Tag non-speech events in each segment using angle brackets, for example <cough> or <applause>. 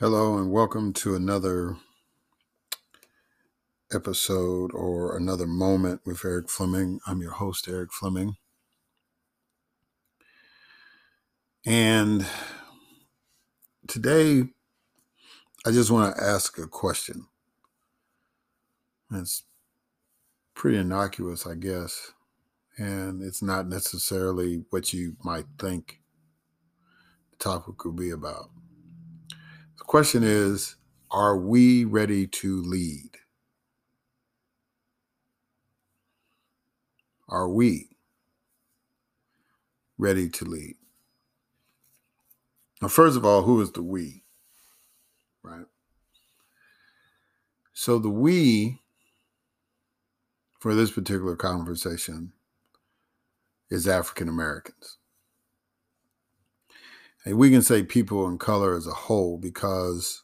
Hello, and welcome to another episode or another moment with Erik Fleming. I'm your host, Erik Fleming. And today, I just want to ask a question. It's pretty innocuous, I guess, and it's not necessarily what you might think the topic will be about question is Are we ready to lead? Are we ready to lead? Now, first of all, who is the we? Right? So, the we for this particular conversation is African Americans we can say people in color as a whole because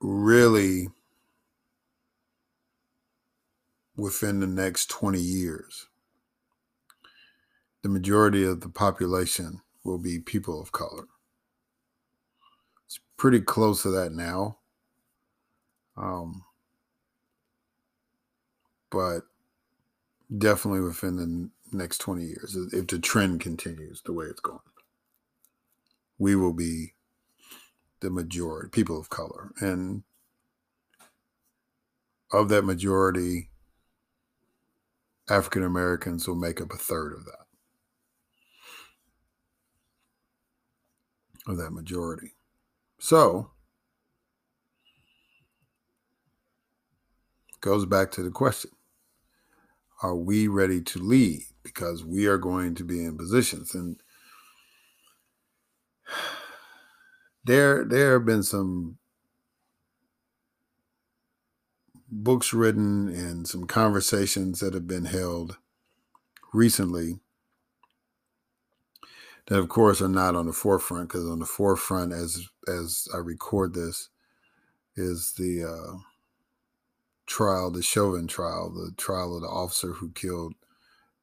really within the next 20 years the majority of the population will be people of color. It's pretty close to that now. Um, but definitely within the next 20 years if the trend continues the way it's going. We will be the majority people of color and of that majority african americans will make up a third of that. Of that majority. So goes back to the question. Are we ready to lead because we are going to be in positions. And there there have been some books written and some conversations that have been held recently that of course are not on the forefront because on the forefront as as i record this is the uh, trial the chauvin trial the trial of the officer who killed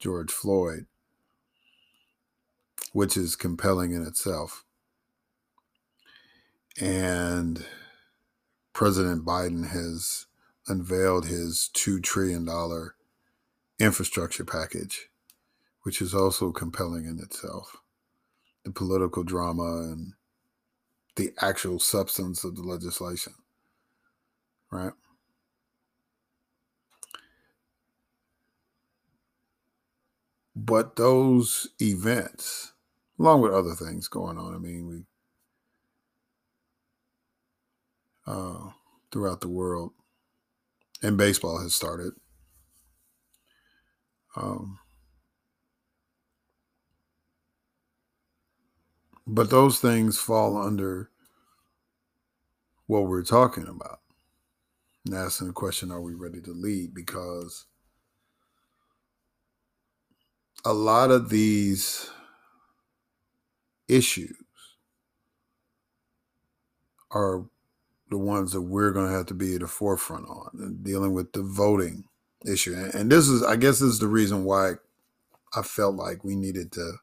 George Floyd, which is compelling in itself. And President Biden has unveiled his $2 trillion infrastructure package, which is also compelling in itself. The political drama and the actual substance of the legislation, right? But those events, along with other things going on, I mean, we uh, throughout the world, and baseball has started. Um, but those things fall under what we're talking about. And asking the question, are we ready to lead? Because a lot of these issues are the ones that we're going to have to be at the forefront on dealing with the voting issue. And this is, I guess, this is the reason why I felt like we needed to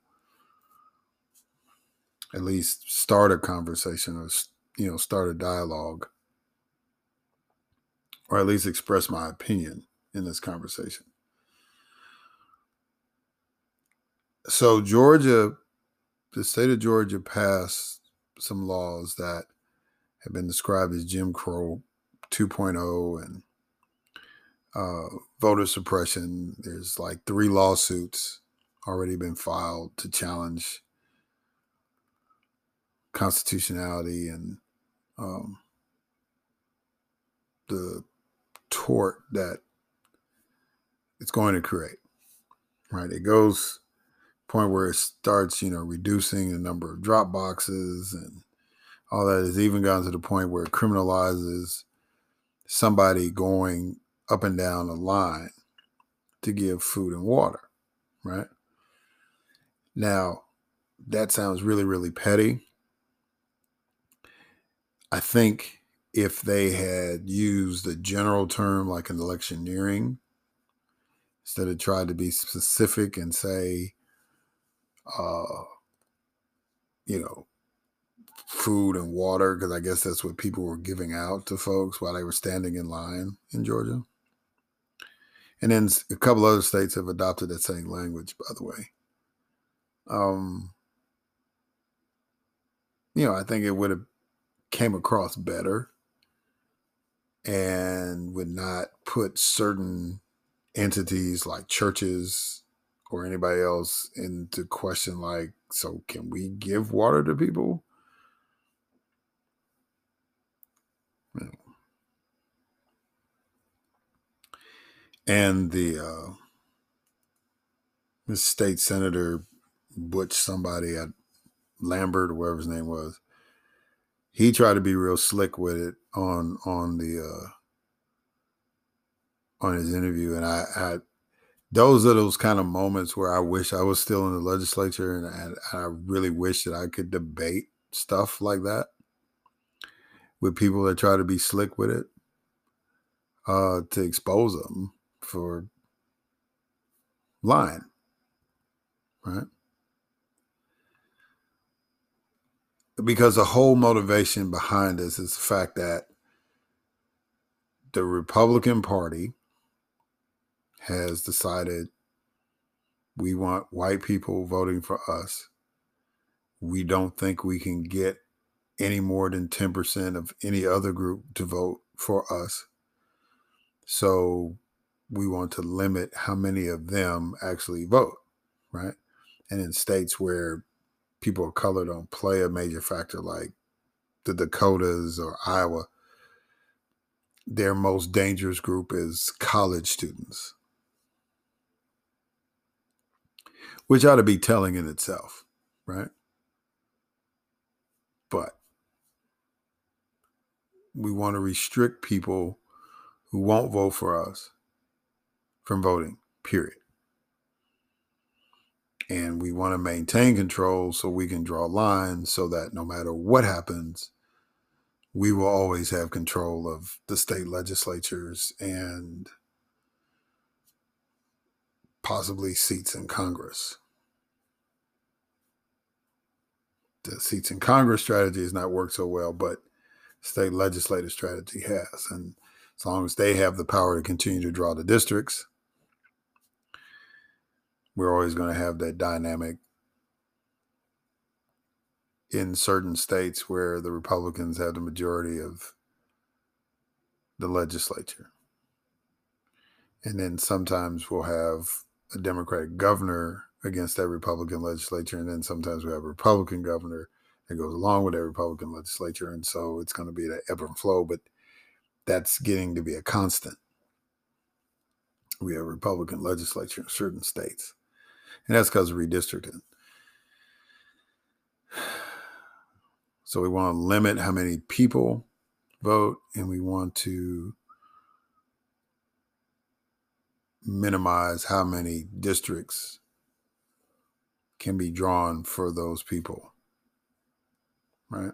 at least start a conversation or, you know, start a dialogue or at least express my opinion in this conversation. So Georgia, the state of Georgia passed some laws that have been described as Jim Crow 2.0 and uh, voter suppression. There's like three lawsuits already been filed to challenge constitutionality and um, the tort that it's going to create. Right? It goes point where it starts, you know, reducing the number of drop boxes and all that has even gotten to the point where it criminalizes somebody going up and down a line to give food and water, right? Now, that sounds really, really petty. I think if they had used a general term like an electioneering, instead of trying to be specific and say, uh, you know, food and water because I guess that's what people were giving out to folks while they were standing in line in Georgia. And then a couple other states have adopted that same language, by the way. Um, you know, I think it would have came across better and would not put certain entities like churches or anybody else into question like so can we give water to people? And the uh state senator butch somebody at lambert or whatever his name was. He tried to be real slick with it on on the uh on his interview and i i those are those kind of moments where i wish i was still in the legislature and i, I really wish that i could debate stuff like that with people that try to be slick with it uh to expose them for lying right? Because the whole motivation behind this is the fact that the Republican Party has decided we want white people voting for us. We don't think we can get any more than 10% of any other group to vote for us. So we want to limit how many of them actually vote, right? And in states where people of color don't play a major factor like the Dakotas or Iowa, their most dangerous group is college students, which ought to be telling in itself, right? But we want to restrict people who won't vote for us from voting, period and we want to maintain control so we can draw lines so that no matter what happens, we will always have control of the state legislatures and possibly seats in Congress. The seats in Congress strategy has not worked so well, but state legislative strategy has. And as long as they have the power to continue to draw the districts, we're always going to have that dynamic in certain states where the Republicans have the majority of the legislature. And then sometimes we'll have a Democratic governor against that Republican legislature. And then sometimes we have a Republican governor that goes along with that Republican legislature. And so it's going to be that ebb and flow, but that's getting to be a constant. We have a Republican legislature in certain states. And that's because of redistricting. So we want to limit how many people vote and we want to minimize how many districts can be drawn for those people. Right?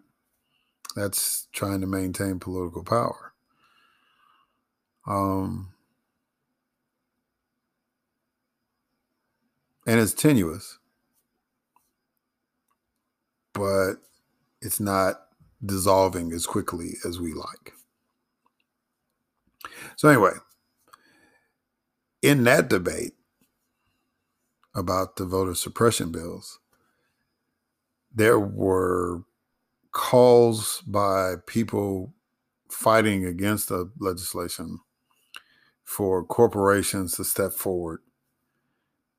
That's trying to maintain political power. Um, and it's tenuous, but it's not dissolving as quickly as we like. So, anyway, in that debate about the voter suppression bills, there were calls by people fighting against the legislation for corporations to step forward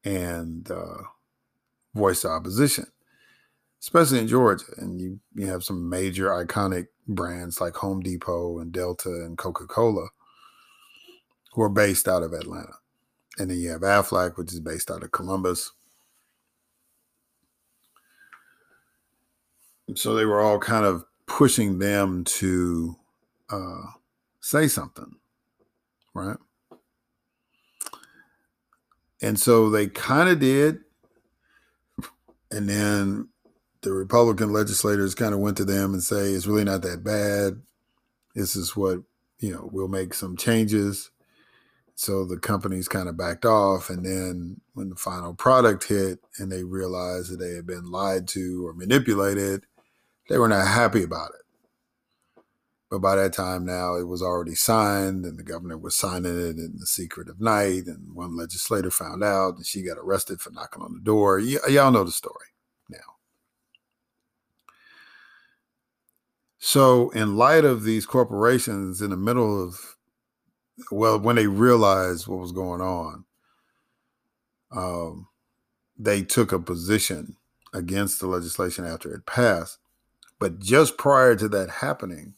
and uh, voice opposition, especially in Georgia. And you, you have some major iconic brands like Home Depot and Delta and Coca Cola who are based out of Atlanta. And then you have Aflac, which is based out of Columbus. So they were all kind of pushing them to uh, say something, right? And so they kind of did. And then the Republican legislators kind of went to them and say, it's really not that bad. This is what, you know, we'll make some changes. So the companies kind of backed off. And then when the final product hit and they realized that they had been lied to or manipulated, they were not happy about it. But by that time now, it was already signed, and the governor was signing it in the secret of night. And one legislator found out, and she got arrested for knocking on the door. Y- y'all know the story now. So, in light of these corporations in the middle of, well, when they realized what was going on, um, they took a position against the legislation after it passed. But just prior to that happening,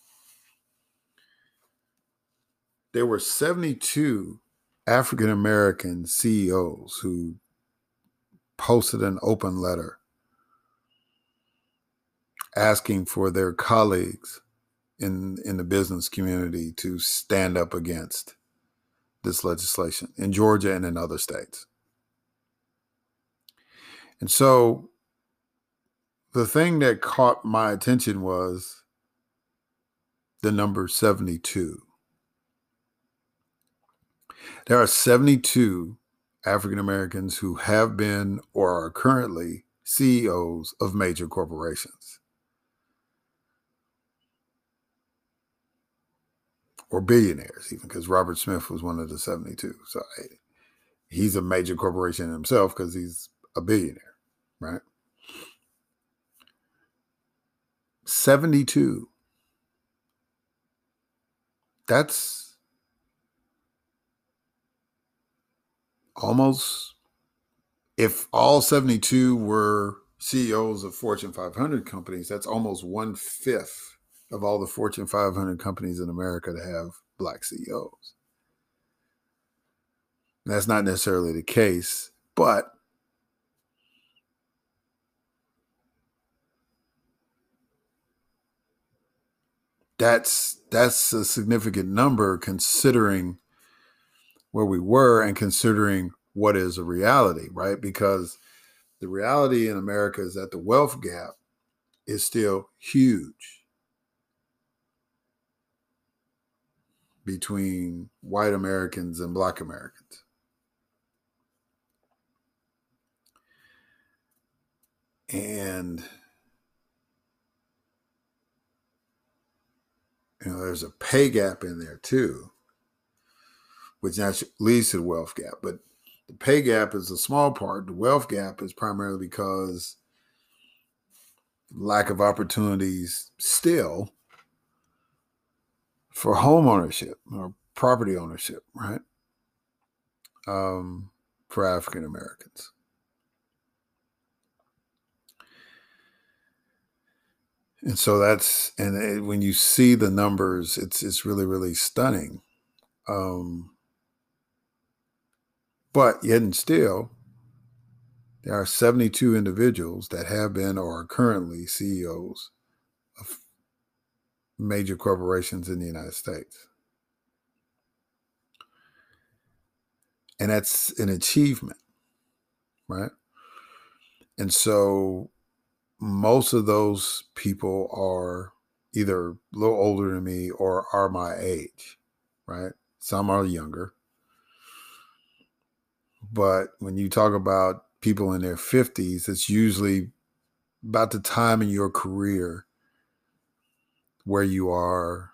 there were 72 African American CEOs who posted an open letter asking for their colleagues in in the business community to stand up against this legislation in Georgia and in other states. And so the thing that caught my attention was the number 72. There are 72 African Americans who have been or are currently CEOs of major corporations or billionaires, even because Robert Smith was one of the 72. So he's a major corporation himself because he's a billionaire, right? 72. That's almost, if all 72 were CEOs of Fortune 500 companies, that's almost one fifth of all the Fortune 500 companies in America to have black CEOs. That's not necessarily the case, but that's that's a significant number considering where we were and considering what is a reality, right? Because the reality in America is that the wealth gap is still huge between white Americans and black Americans. And you know, there's a pay gap in there too, which leads to the wealth gap. But the pay gap is a small part. The wealth gap is primarily because lack of opportunities still for home ownership or property ownership, right? Um, for African Americans. And so that's and it, when you see the numbers, it's it's really really stunning. Um, but yet and still, there are 72 individuals that have been or are currently CEOs major corporations in the United States. And that's an achievement, right? And so most of those people are either a little older than me or are my age, right? Some are younger. But when you talk about people in their 50s, it's usually about the time in your career where you are,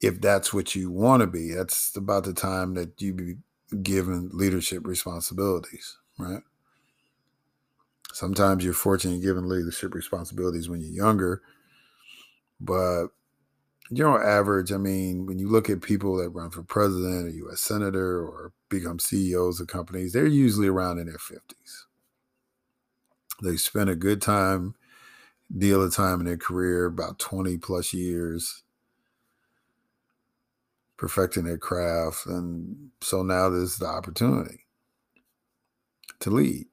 if that's what you want to be. That's about the time that you be given leadership responsibilities, right? Sometimes you're fortunate given leadership responsibilities when you're younger, but you general average, I mean, when you look at people that run for president or U.S. senator or become CEOs of companies, they're usually around in their 50s. They spend a good time, deal of time in their career, about 20 plus years, perfecting their craft. And so now there's the opportunity to lead.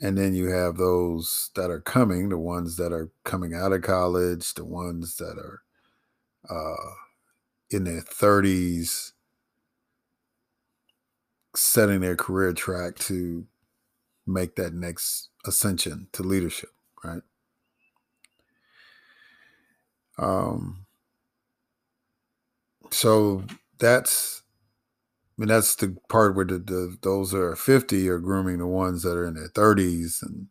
And then you have those that are coming, the ones that are coming out of college, the ones that are uh, in their 30s, setting their career track to make that next ascension to leadership, right? Um, so that's I mean, that's the part where the, the those that are 50 are grooming the ones that are in their 30s and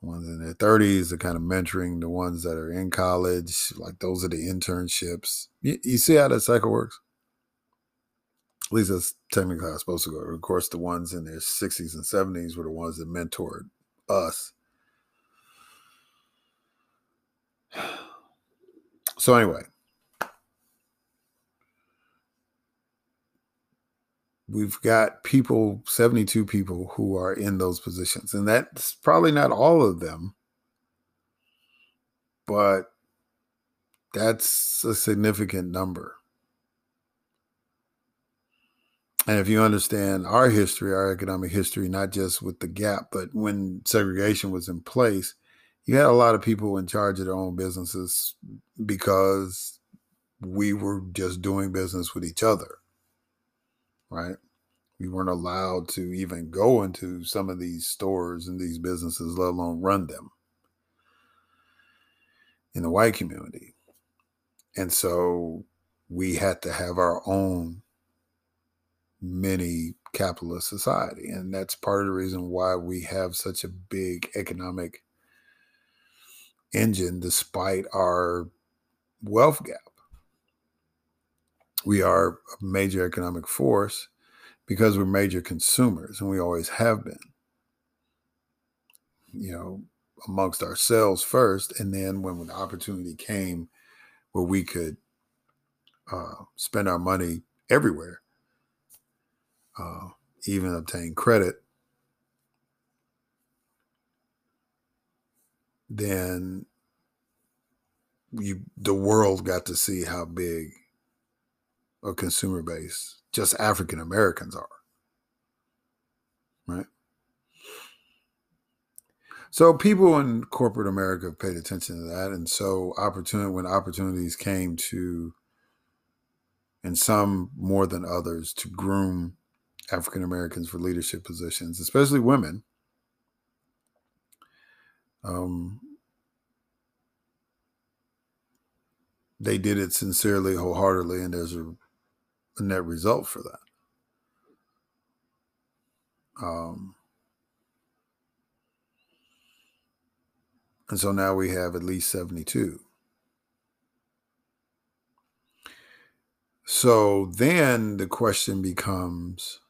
ones in their 30s are kind of mentoring the ones that are in college. Like those are the internships. You, you see how that cycle works? At least that's technically how it's supposed to go. Of course, the ones in their 60s and 70s were the ones that mentored us. <sighs> So, anyway, we've got people 72 people who are in those positions and that's probably not all of them but that's a significant number and if you understand our history our economic history not just with the gap but when segregation was in place you had a lot of people in charge of their own businesses because we were just doing business with each other right? We weren't allowed to even go into some of these stores and these businesses, let alone run them in the white community. And so we had to have our own mini capitalist society. And that's part of the reason why we have such a big economic engine despite our wealth gap we are a major economic force because we're major consumers and we always have been you know amongst ourselves first and then when the opportunity came where we could uh, spend our money everywhere uh, even obtain credit then you the world got to see how big a consumer base just African Americans are. Right? So people in corporate America paid attention to that. And so opportunity when opportunities came to and some more than others to groom African Americans for leadership positions, especially women. Um, they did it sincerely, wholeheartedly, and there's a a net result for that. Um, and so now we have at least 72. So then the question becomes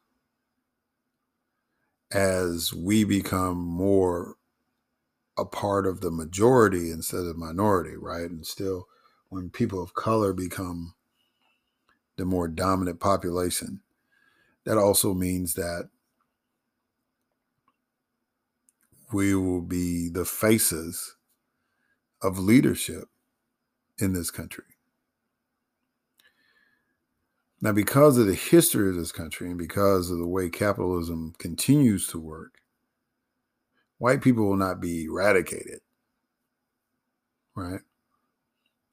as we become more a part of the majority instead of minority, right? And still, when people of color become the more dominant population. That also means that we will be the faces of leadership in this country. Now, because of the history of this country and because of the way capitalism continues to work, white people will not be eradicated, right?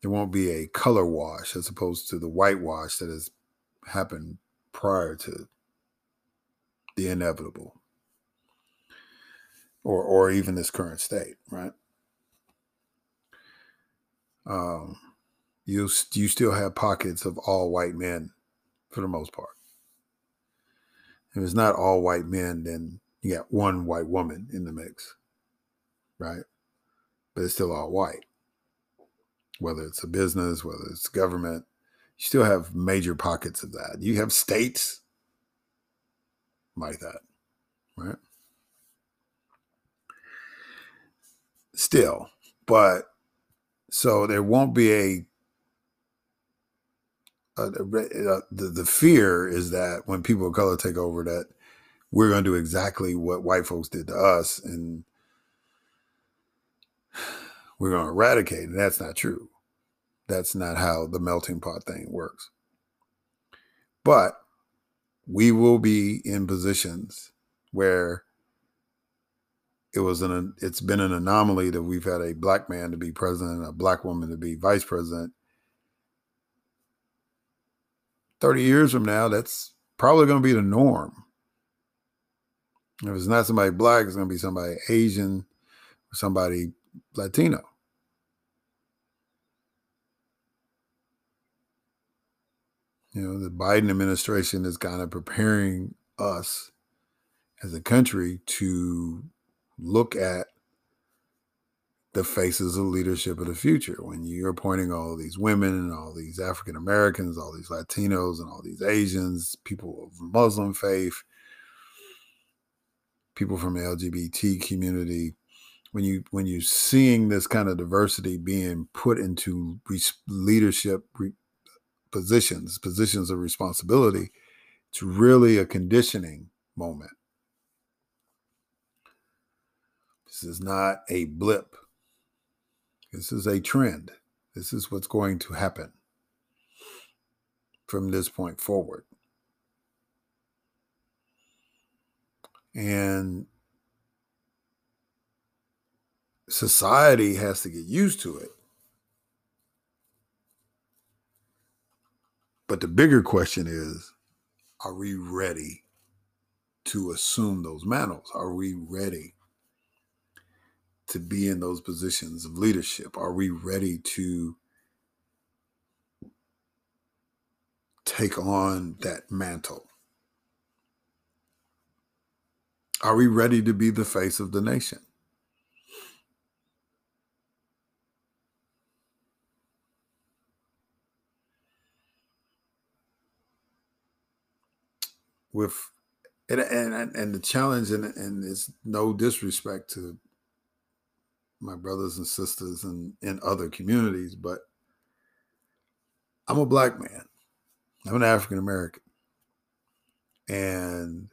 there won't be a color wash as opposed to the whitewash that has happened prior to the inevitable or or even this current state right um you you still have pockets of all white men for the most part if it's not all white men then you got one white woman in the mix right but it's still all white whether it's a business, whether it's government, you still have major pockets of that. You have states like that, right? Still, but so there won't be a, Uh, a, a uh, the, the fear is that when people of color take over that we're going to do exactly what white folks did to us and we're going to eradicate. And that's not true. That's not how the melting pot thing works. But we will be in positions where it was an it's been an anomaly that we've had a black man to be president, a black woman to be vice president. 30 years from now, that's probably going to be the norm. If it's not somebody black, it's going to be somebody Asian somebody Latino. You know, the Biden administration is kind of preparing us as a country to look at the faces of leadership of the future when you're appointing all these women and all these African Americans, all these Latinos, and all these Asians, people of Muslim faith, people from the LGBT community. When you when you're seeing this kind of diversity being put into leadership positions, positions of responsibility, it's really a conditioning moment. This is not a blip. This is a trend. This is what's going to happen from this point forward. And society has to get used to it. But the bigger question is are we ready to assume those mantles? Are we ready to be in those positions of leadership? Are we ready to take on that mantle? Are we ready to be the face of the nation? With and and, and the challenge and and it's no disrespect to my brothers and sisters and in other communities, but I'm a black man. I'm an African American. And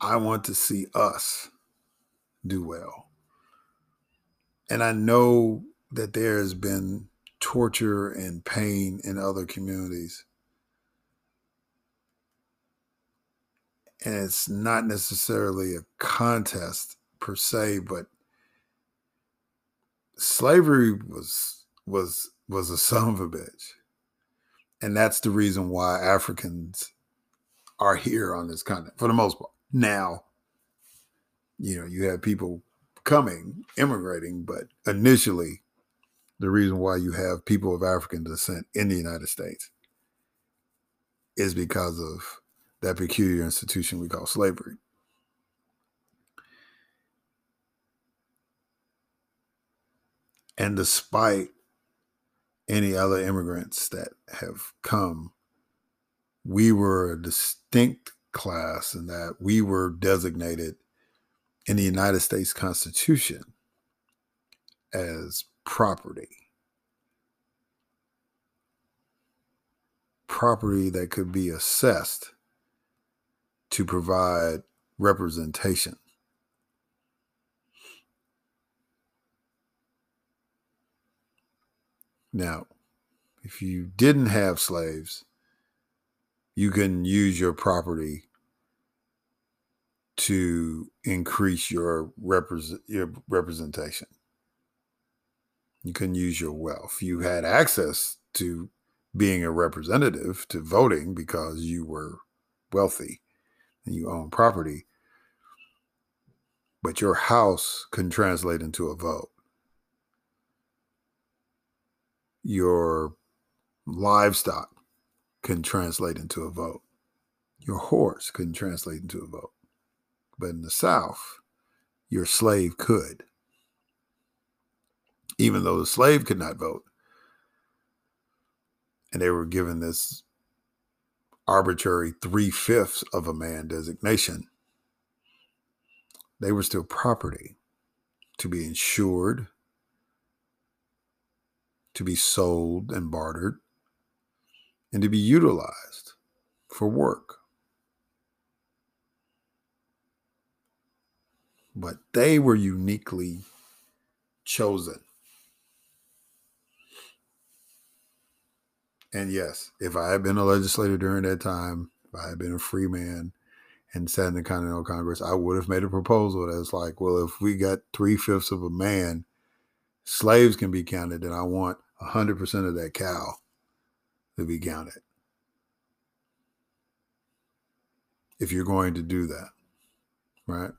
I want to see us do well. And I know that there has been torture and pain in other communities. And it's not necessarily a contest per se, but slavery was was was a son of a bitch. And that's the reason why Africans are here on this continent for the most part. Now, you know, you have people coming, immigrating, but initially, the reason why you have people of African descent in the United States is because of that peculiar institution we call slavery. And despite any other immigrants that have come, we were a distinct class in that we were designated in the United States Constitution as property. Property that could be assessed to provide representation. Now, if you didn't have slaves, you can use your property to increase your, represent, your representation. You can use your wealth. You had access to being a representative, to voting because you were wealthy and you own property. But your house can translate into a vote. Your livestock can translate into a vote. Your horse couldn't translate into a vote. But in the South, your slave could. Even though the slave could not vote. And they were given this arbitrary three fifths of a man designation, they were still property to be insured, to be sold and bartered, and to be utilized for work. But they were uniquely chosen. And yes, if I had been a legislator during that time, if I had been a free man and sat in the Continental Congress, I would have made a proposal that's like, well, if we got three fifths of a man, slaves can be counted, then I want 100% of that cow to be counted. If you're going to do that, right?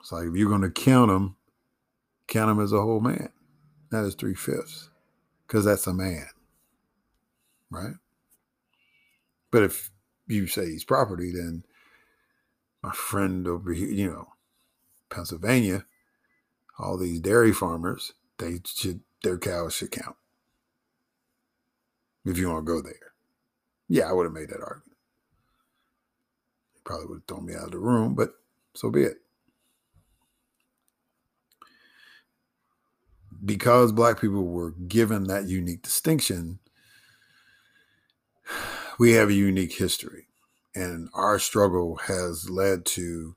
It's like if you're going to count them, count them as a whole man, not as three fifths, because that's a man, right? But if you say he's property, then my friend over here, you know, Pennsylvania, all these dairy farmers, they should their cows should count. If you want to go there. Yeah, I would have made that argument. They Probably would have thrown me out of the room, but so be it. Because black people were given that unique distinction, we have a unique history. And our struggle has led to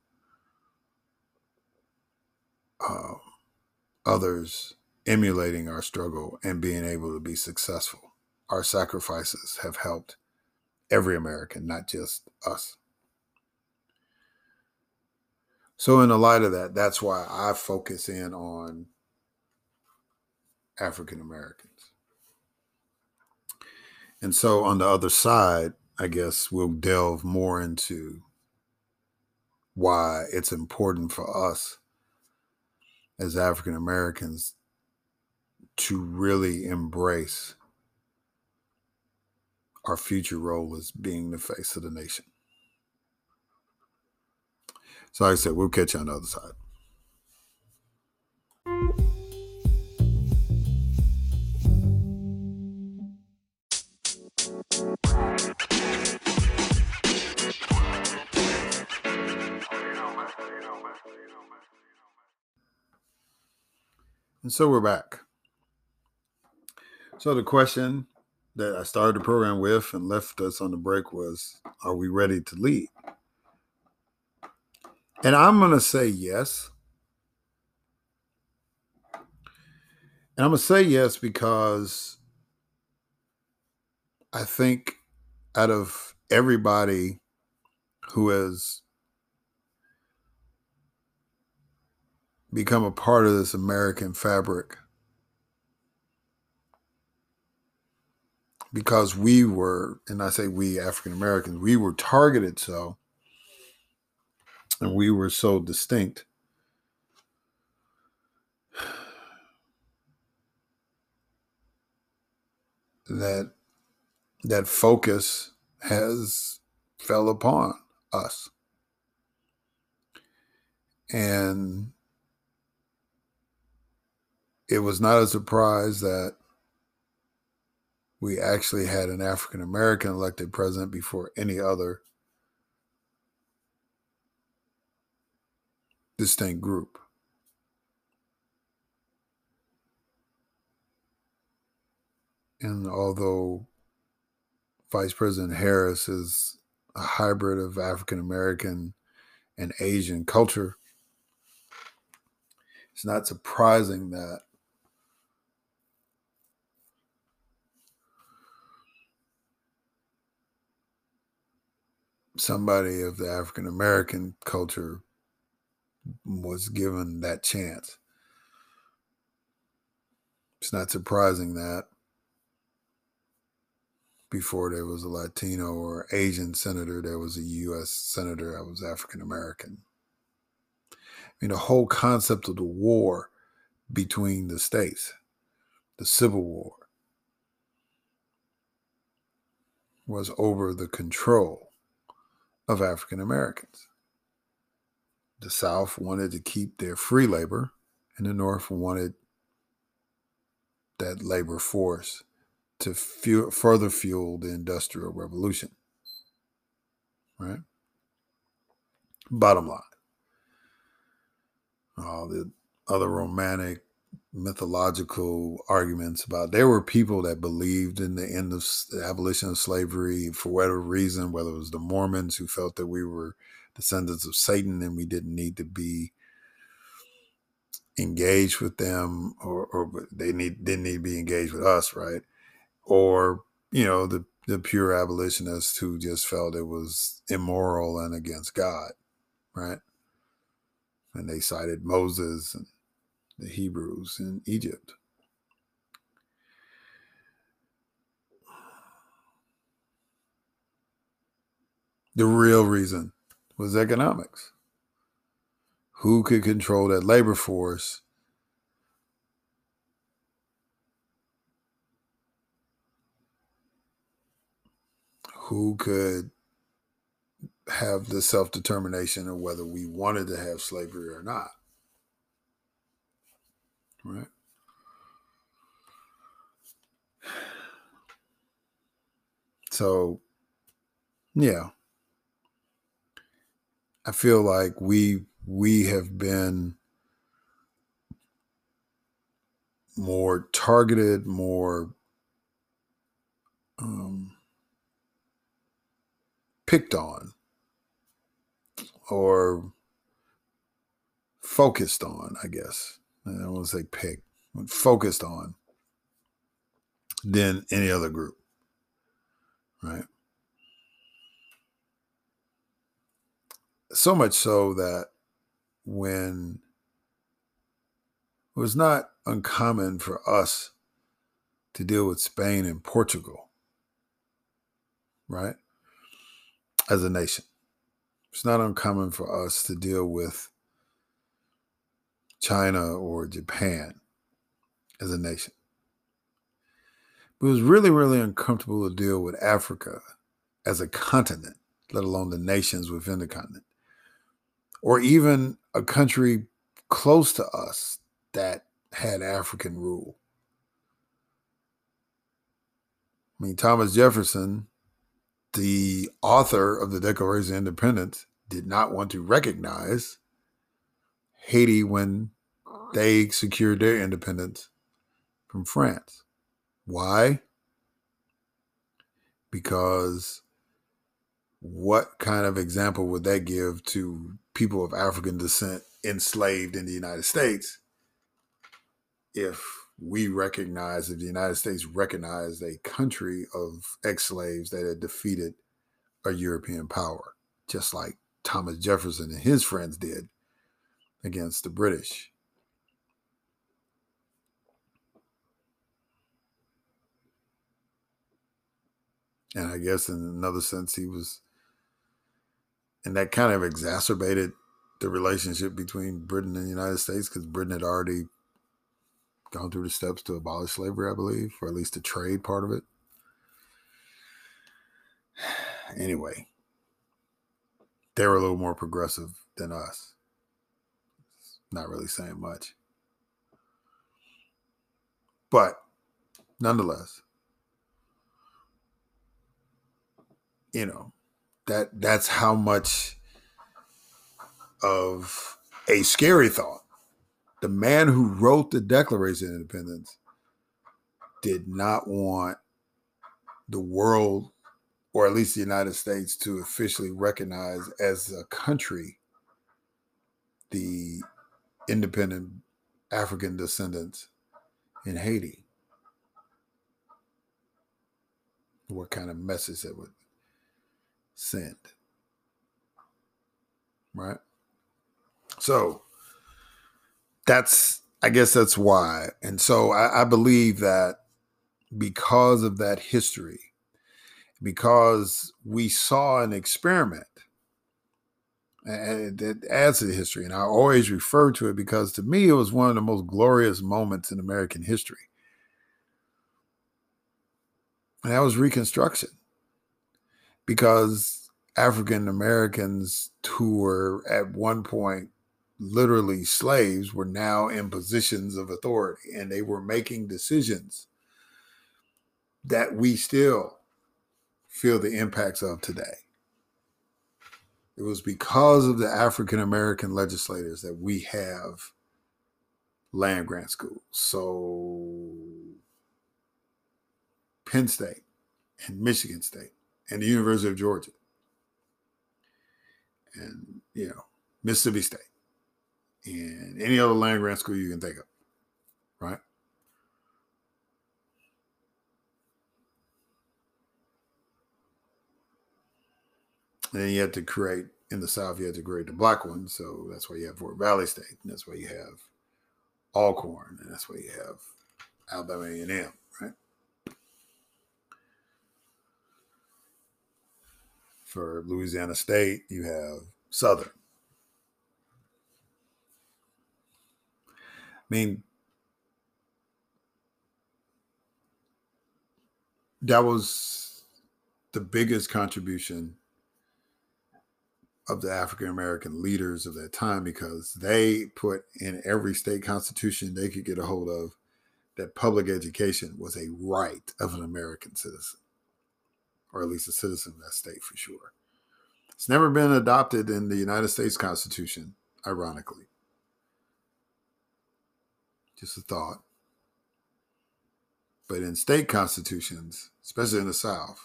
uh, others emulating our struggle and being able to be successful. Our sacrifices have helped every American, not just us. So, in the light of that, that's why I focus in on African Americans. And so, on the other side, I guess we'll delve more into why it's important for us as African Americans to really embrace our future role as being the face of the nation. So, like I said, we'll catch you on the other side. And so we're back. So the question that I started the program with and left us on the break was Are we ready to lead? And I'm going to say yes. And I'm going to say yes because I think out of everybody who has become a part of this American fabric, because we were, and I say we African Americans, we were targeted so, and we were so distinct. That that focus has fell upon us. And it was not a surprise that we actually had an African American elected president before any other distinct group. And although Vice President Harris is a hybrid of African American and Asian culture, it's not surprising that somebody of the African American culture was given that chance. It's not surprising that before there was a Latino or Asian senator, there was a U.S. senator that was African American. I mean, the whole concept of the war between the states, the Civil War, was over the control of African Americans. The South wanted to keep their free labor, and the North wanted that labor force to fuel, further fuel the Industrial Revolution. Right? Bottom line. All the other romantic mythological arguments about there were people that believed in the end of the abolition of slavery for whatever reason, whether it was the Mormons who felt that we were descendants of Satan and we didn't need to be engaged with them or, or they need didn't need to be engaged with us, right? Or, you know, the the pure abolitionists who just felt it was immoral and against God, right? And they cited Moses and the Hebrews in Egypt. The real reason was economics. Who could control that labor force? Who could have the self determination of whether we wanted to have slavery or not? Right. So, yeah. I feel like we we have been more targeted, more um, picked on, or focused on, I guess. I don't want to say picked, focused on than any other group. Right. So much so that when it was not uncommon for us to deal with Spain and Portugal, right? As a nation. It's not uncommon for us to deal with China or Japan as a nation. But it was really, really uncomfortable to deal with Africa as a continent, let alone the nations within the continent, or even a country close to us that had African rule. I mean, Thomas Jefferson, the author of the Declaration of Independence, did not want to recognize Haiti when they secured their independence from France. Why? Because what kind of example would that give to people of African descent enslaved in the United States if we recognize, if the United States recognized a country of ex slaves that had defeated a European power, just like Thomas Jefferson and his friends did against the British. And I guess in another sense, he was, and that kind of exacerbated the relationship between Britain and the United States because Britain had already gone through the steps to abolish slavery, I believe, or at least the trade part of it. <sighs> Anyway, they were a little more progressive than us. Not really saying much. But nonetheless, you know, that that's how much of a scary thought. The man who wrote the Declaration of Independence did not want the world, or at least the United States, to officially recognize as a country the independent African descendants in Haiti. What kind of message it would send. Right? So that's, I guess that's why. And so I, I believe that because of that history, because we saw an experiment and it adds to the history. And I always refer to it because to me, it was one of the most glorious moments in American history. And that was Reconstruction. Because African Americans who were at one point literally slaves were now in positions of authority and they were making decisions that we still feel the impacts of today. It was because of the African American legislators that we have land grant schools. So Penn State and Michigan State and the University of Georgia and you know Mississippi State and any other land grant school you can think of, right? And then you had to create in the South, you had to create the black one. So that's why you have Fort Valley State, and that's why you have Alcorn, and that's why you have Alabama A&M, right? For Louisiana State, you have Southern. I mean, that was the biggest contribution of the African American leaders of that time because they put in every state constitution they could get a hold of that public education was a right of an American citizen, or at least a citizen of that state for sure. It's never been adopted in the United States Constitution, ironically. Just a thought. But in state constitutions, especially in the South,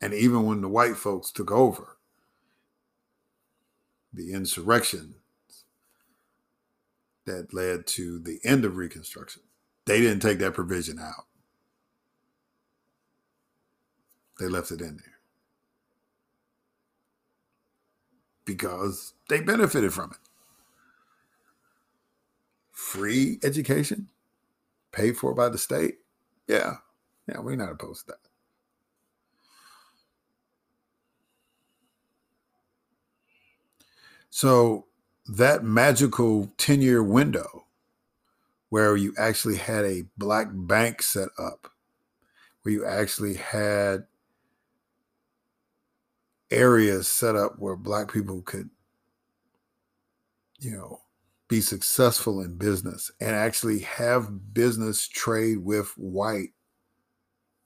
and even when the white folks took over, the insurrection that led to the end of Reconstruction, they didn't take that provision out. They left it in there because they benefited from it free education paid for by the state, yeah, yeah, we're not opposed to that. So that magical 10 year window where you actually had a black bank set up, where you actually had areas set up where black people could, you know, be successful in business and actually have business trade with white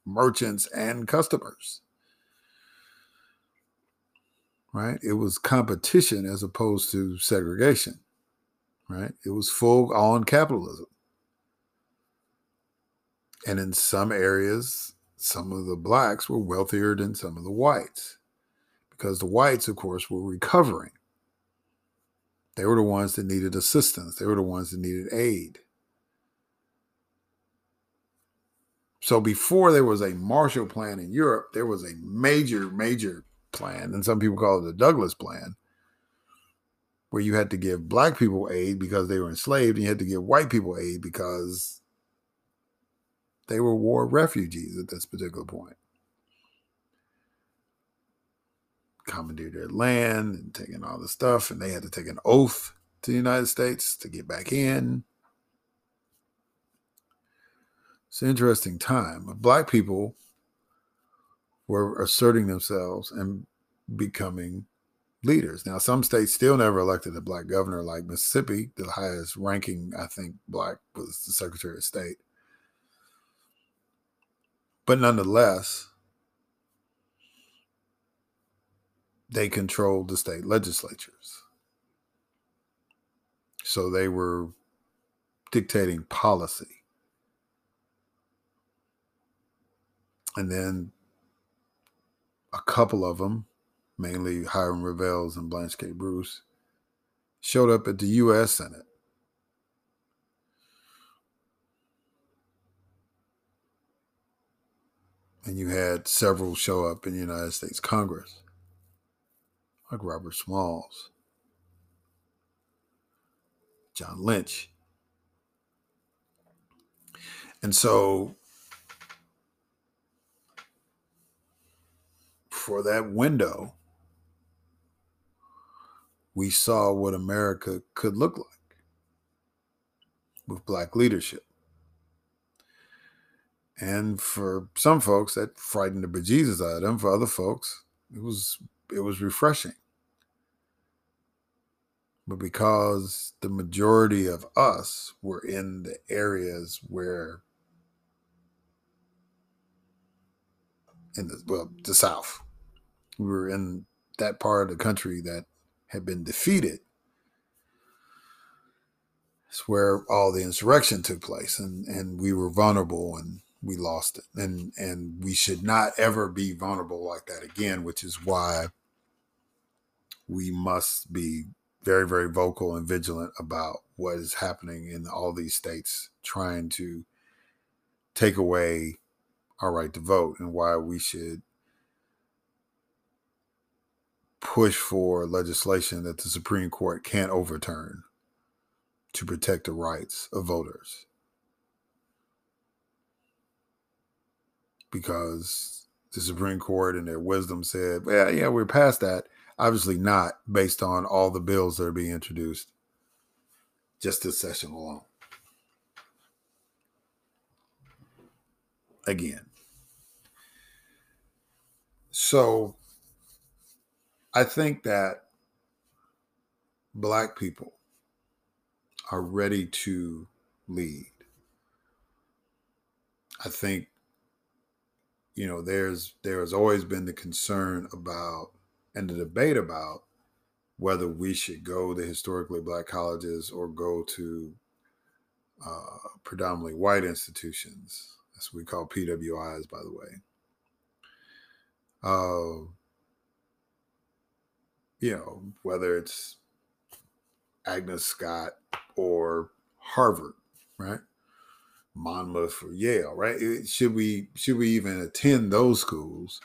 merchants and customers. Right? It was competition as opposed to segregation. Right? It was full on capitalism. And in some areas, some of the blacks were wealthier than some of the whites because the whites, of course, were recovering they were the ones that needed assistance. They were the ones that needed aid. So before there was a Marshall Plan in Europe, there was a major, major plan, and some people call it the Douglas Plan, where you had to give black people aid because they were enslaved, and you had to give white people aid because they were war refugees at this particular point. commandeered their land and taking all the stuff, and they had to take an oath to the United States to get back in. It's an interesting time. Black people were asserting themselves and becoming leaders. Now, some states still never elected a black governor, like Mississippi. The highest ranking, I think, black was the Secretary of State. But nonetheless, they controlled the state legislatures. So they were dictating policy. And then a couple of them, mainly Hiram Revels and Blanche K. Bruce, showed up at the U.S. Senate. And you had several show up in the United States Congress like Robert Smalls, John Lynch. And so for that window, we saw what America could look like with black leadership. And for some folks, that frightened the bejesus out of them. For other folks, it was it was refreshing but because the majority of us were in the areas where in the well the south we were in that part of the country that had been defeated. It's where all the insurrection took place and and we were vulnerable and we lost it. And and we should not ever be vulnerable like that again which is why we must be very, very vocal and vigilant about what is happening in all these states, trying to take away our right to vote and why we should push for legislation that the Supreme Court can't overturn to protect the rights of voters. Because the Supreme Court, in their wisdom, said, well, yeah, we're past that. Obviously not based on all the bills that are being introduced just this session alone. Again, So I think that black people are ready to lead. I think you know there's there has always been the concern about and the debate about whether we should go to historically black colleges or go to uh, predominantly white institutions. That's what we call PWIs, by the way. Uh, you know, whether it's Agnes Scott or Harvard, right? Monmouth or Yale, right? Should we should we even attend those schools?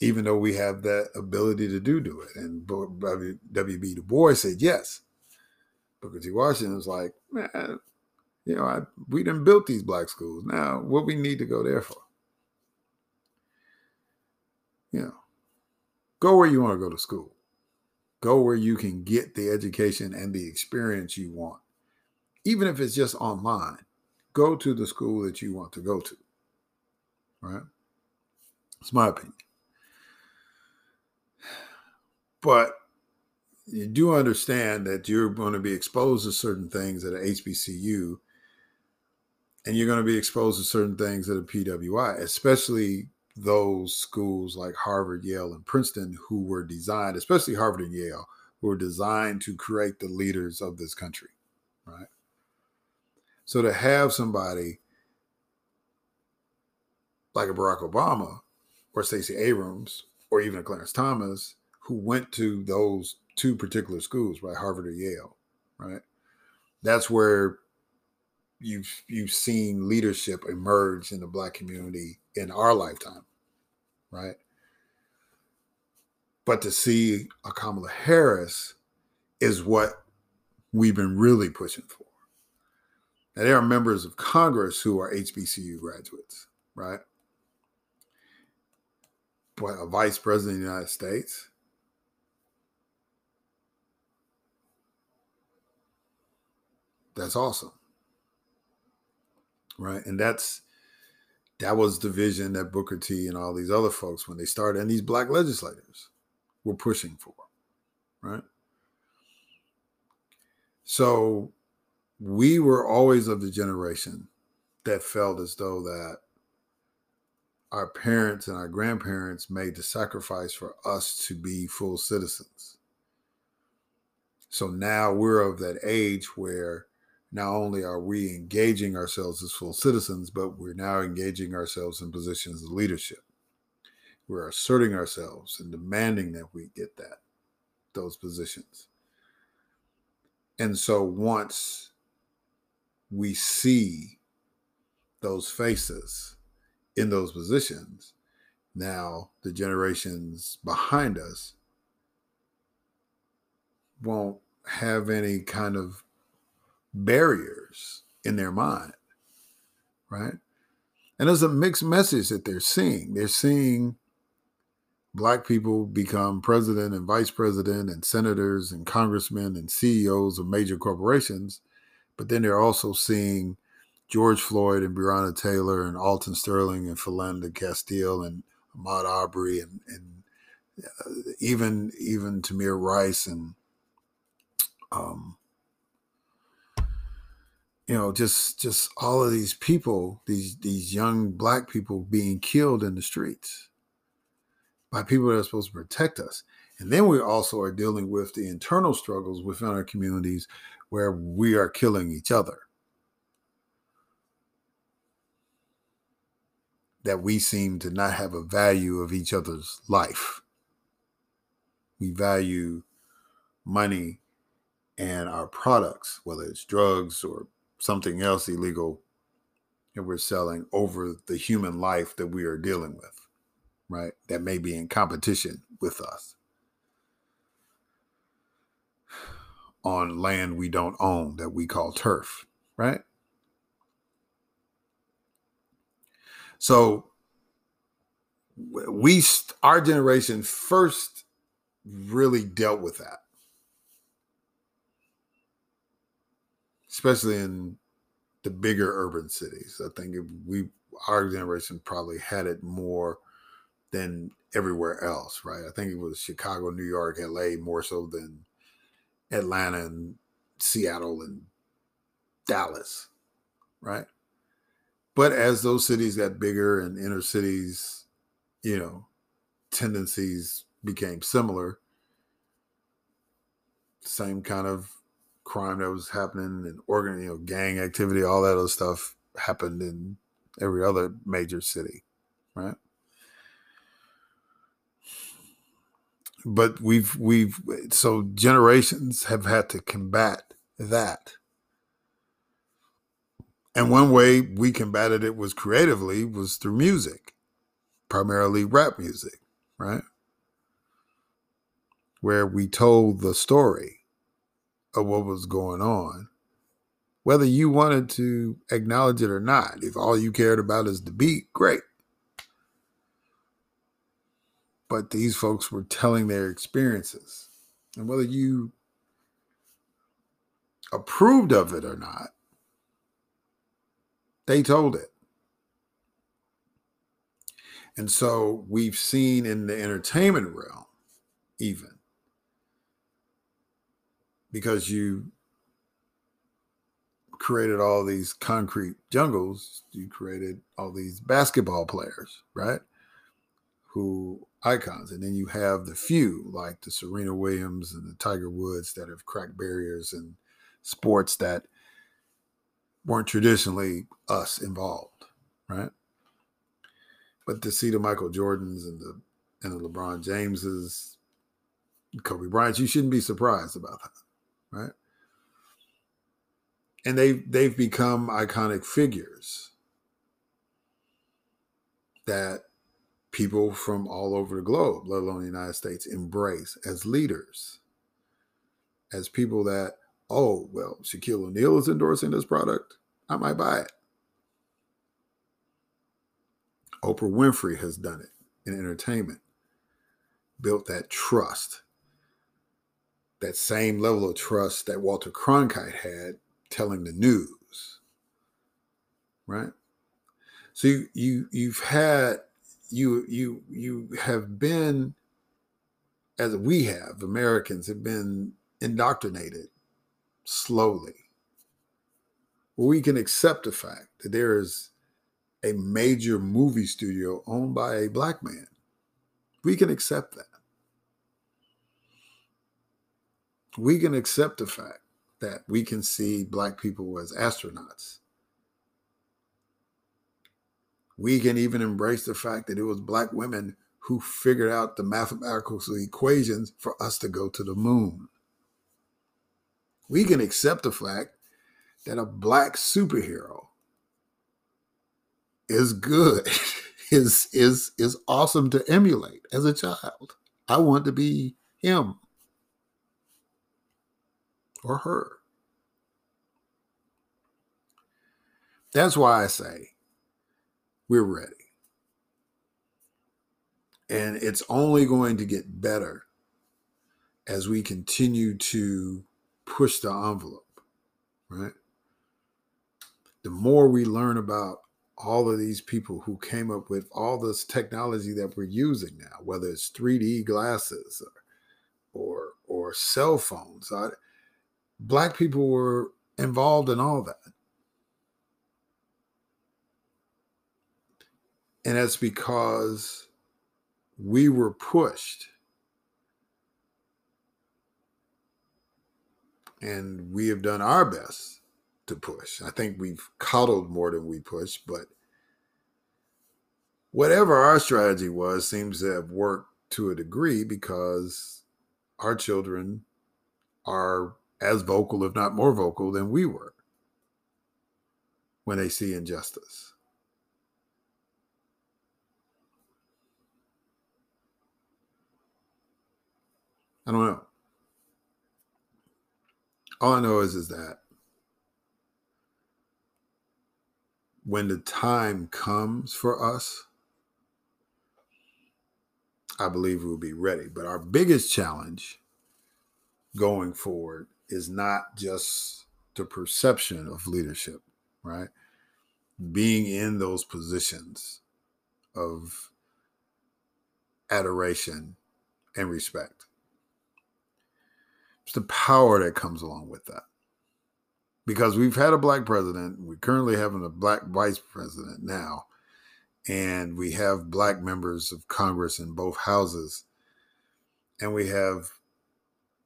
Even though we have that ability to do do it, and W.B. Du Bois said yes. Booker T. Washington was like, man, you know, I, we didn't build these black schools. Now, what we need to go there for? You know, go where you want to go to school. Go where you can get the education and the experience you want. Even if it's just online, go to the school that you want to go to. Right? It's my opinion. But you do understand that you're going to be exposed to certain things at an HBCU and you're going to be exposed to certain things at a PWI, especially those schools like Harvard, Yale, and Princeton, who were designed, especially Harvard and Yale, who were designed to create the leaders of this country, right? So to have somebody like a Barack Obama or Stacey Abrams or even a Clarence Thomas who went to those two particular schools, right, Harvard or Yale, right? That's where you've you've seen leadership emerge in the black community in our lifetime, right? But to see a Kamala Harris is what we've been really pushing for. Now there are members of Congress who are HBCU graduates, right? But a vice president of the United States. That's awesome right? And that's that was the vision that Booker T and all these other folks when they started, and these black legislators were pushing for, right? So we were always of the generation that felt as though that our parents and our grandparents made the sacrifice for us to be full citizens. So now we're of that age where not only are we engaging ourselves as full citizens, but we're now engaging ourselves in positions of leadership. We're asserting ourselves and demanding that we get that, those positions. And so once we see those faces in those positions, now the generations behind us won't have any kind of barriers in their mind, right? And there's a mixed message that they're seeing. They're seeing black people become president and vice president and senators and congressmen and CEOs of major corporations, but then they're also seeing George Floyd and Breonna Taylor and Alton Sterling and Philando Castile and Ahmaud Arbery and, and uh, even even Tamir Rice and um, you know just just all of these people these these young black people being killed in the streets by people that are supposed to protect us. And then we also are dealing with the internal struggles within our communities where we are killing each other. That we seem to not have a value of each other's life. We value money and our products whether it's drugs or something else illegal that we're selling over the human life that we are dealing with, right? That may be in competition with us on land we don't own that we call turf, right? So we our generation first really dealt with that especially in the bigger urban cities. I think we our generation probably had it more than everywhere else, right? I think it was Chicago, New York, LA more so than Atlanta and Seattle and Dallas, right? But as those cities got bigger and inner cities, you know, tendencies became similar, same kind of crime that was happening and organ, you know, gang activity, all that other stuff happened in every other major city, right? But we've we've so generations have had to combat that. And one way we combated it was creatively was through music, primarily rap music, right? Where we told the story of what was going on, whether you wanted to acknowledge it or not. If all you cared about is the beat, great. But these folks were telling their experiences. And whether you approved of it or not, they told it. And so we've seen in the entertainment realm, even, because you created all these concrete jungles, you created all these basketball players, right? Who icons. And then you have the few like the Serena Williams and the Tiger Woods that have cracked barriers in sports that weren't traditionally us involved, right? But to see the Michael Jordans and the and the LeBron Jameses, Kobe Bryant, you shouldn't be surprised about that right? And they they've become iconic figures that people from all over the globe, let alone the United States, embrace as leaders, as people that, oh, well, Shaquille O'Neal is endorsing this product. I might buy it. Oprah Winfrey has done it in entertainment, built that trust that same level of trust that Walter Cronkite had telling the news. Right? So you, you you've had you you you have been as we have Americans have been indoctrinated slowly. We can accept the fact that there is a major movie studio owned by a black man. We can accept that. We can accept the fact that we can see black people as astronauts. We can even embrace the fact that it was black women who figured out the mathematical equations for us to go to the moon. We can accept the fact that a black superhero is good, <laughs> is is is awesome to emulate as a child. I want to be him or her. That's why I say we're ready. And it's only going to get better as we continue to push the envelope, right? The more we learn about all of these people who came up with all this technology that we're using now, whether it's 3D glasses or or, or cell phones. I, black people were involved in all that. And that's because we were pushed. And we have done our best to push. I think we've coddled more than we pushed, but whatever our strategy was seems to have worked to a degree because our children are as vocal, if not more vocal, than we were when they see injustice. I don't know. All I know is is that when the time comes for us, I believe we'll be ready. But our biggest challenge going forward is not just the perception of leadership, right? Being in those positions of adoration and respect. It's the power that comes along with that. Because we've had a black president, we're currently having a black vice president now, and we have black members of Congress in both houses, and we have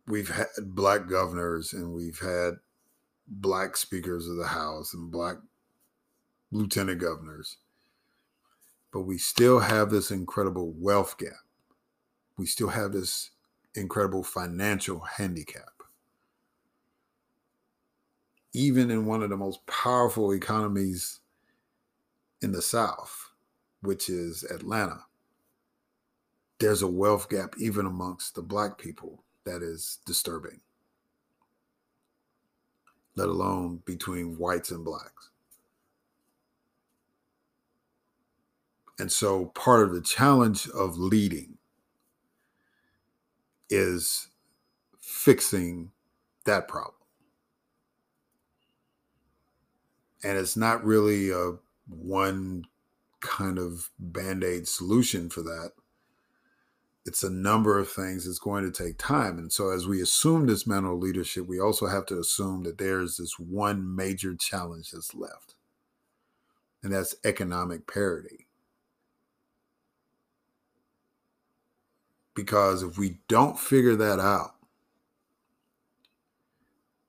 we've had black governors and we've had black speakers of the house and black lieutenant governors but we still have this incredible wealth gap. We still have this incredible financial handicap. Even in one of the most powerful economies in the south which is atlanta there's a wealth gap even amongst the black people that is disturbing, let alone between whites and blacks. And so part of the challenge of leading is fixing that problem. And it's not really a one kind of band aid solution for that it's a number of things it's going to take time. And so as we assume this mental leadership we also have to assume that there's this one major challenge that's left and that's economic parity. Because if we don't figure that out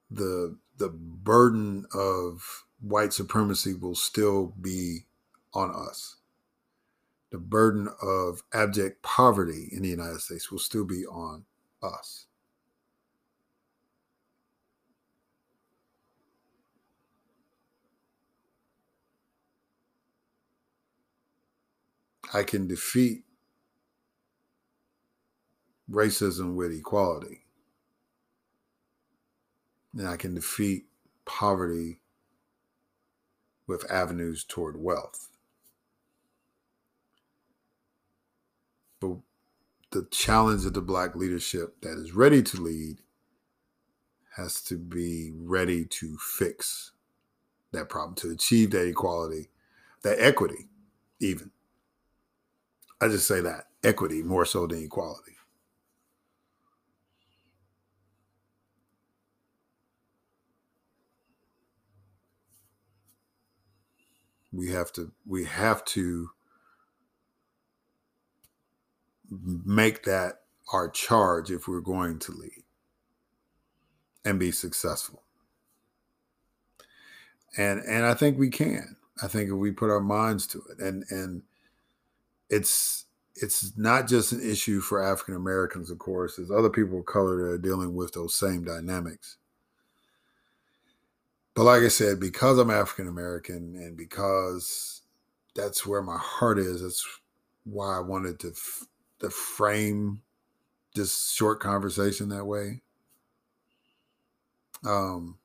the the burden of white supremacy will still be on us the burden of abject poverty in the United States will still be on us. I can defeat racism with equality. And I can defeat poverty with avenues toward wealth. But the challenge of the black leadership that is ready to lead has to be ready to fix that problem, to achieve that equality, that equity, even. I just say that equity more so than equality. We have to we have to make that our charge if we're going to lead and be successful. And and I think we can. I think if we put our minds to it and and it's it's not just an issue for African Americans, of course. There's other people of color that are dealing with those same dynamics. But like I said, because I'm African American and because that's where my heart is, that's why I wanted to to frame this short conversation that way. Um,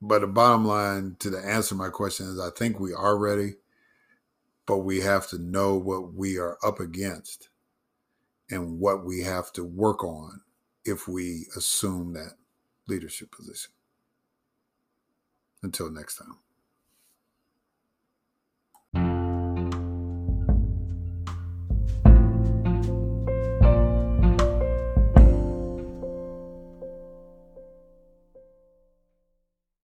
but the bottom line to the answer my question is I think we are ready, but we have to know what we are up against and what we have to work on if we assume that leadership position. Until next time.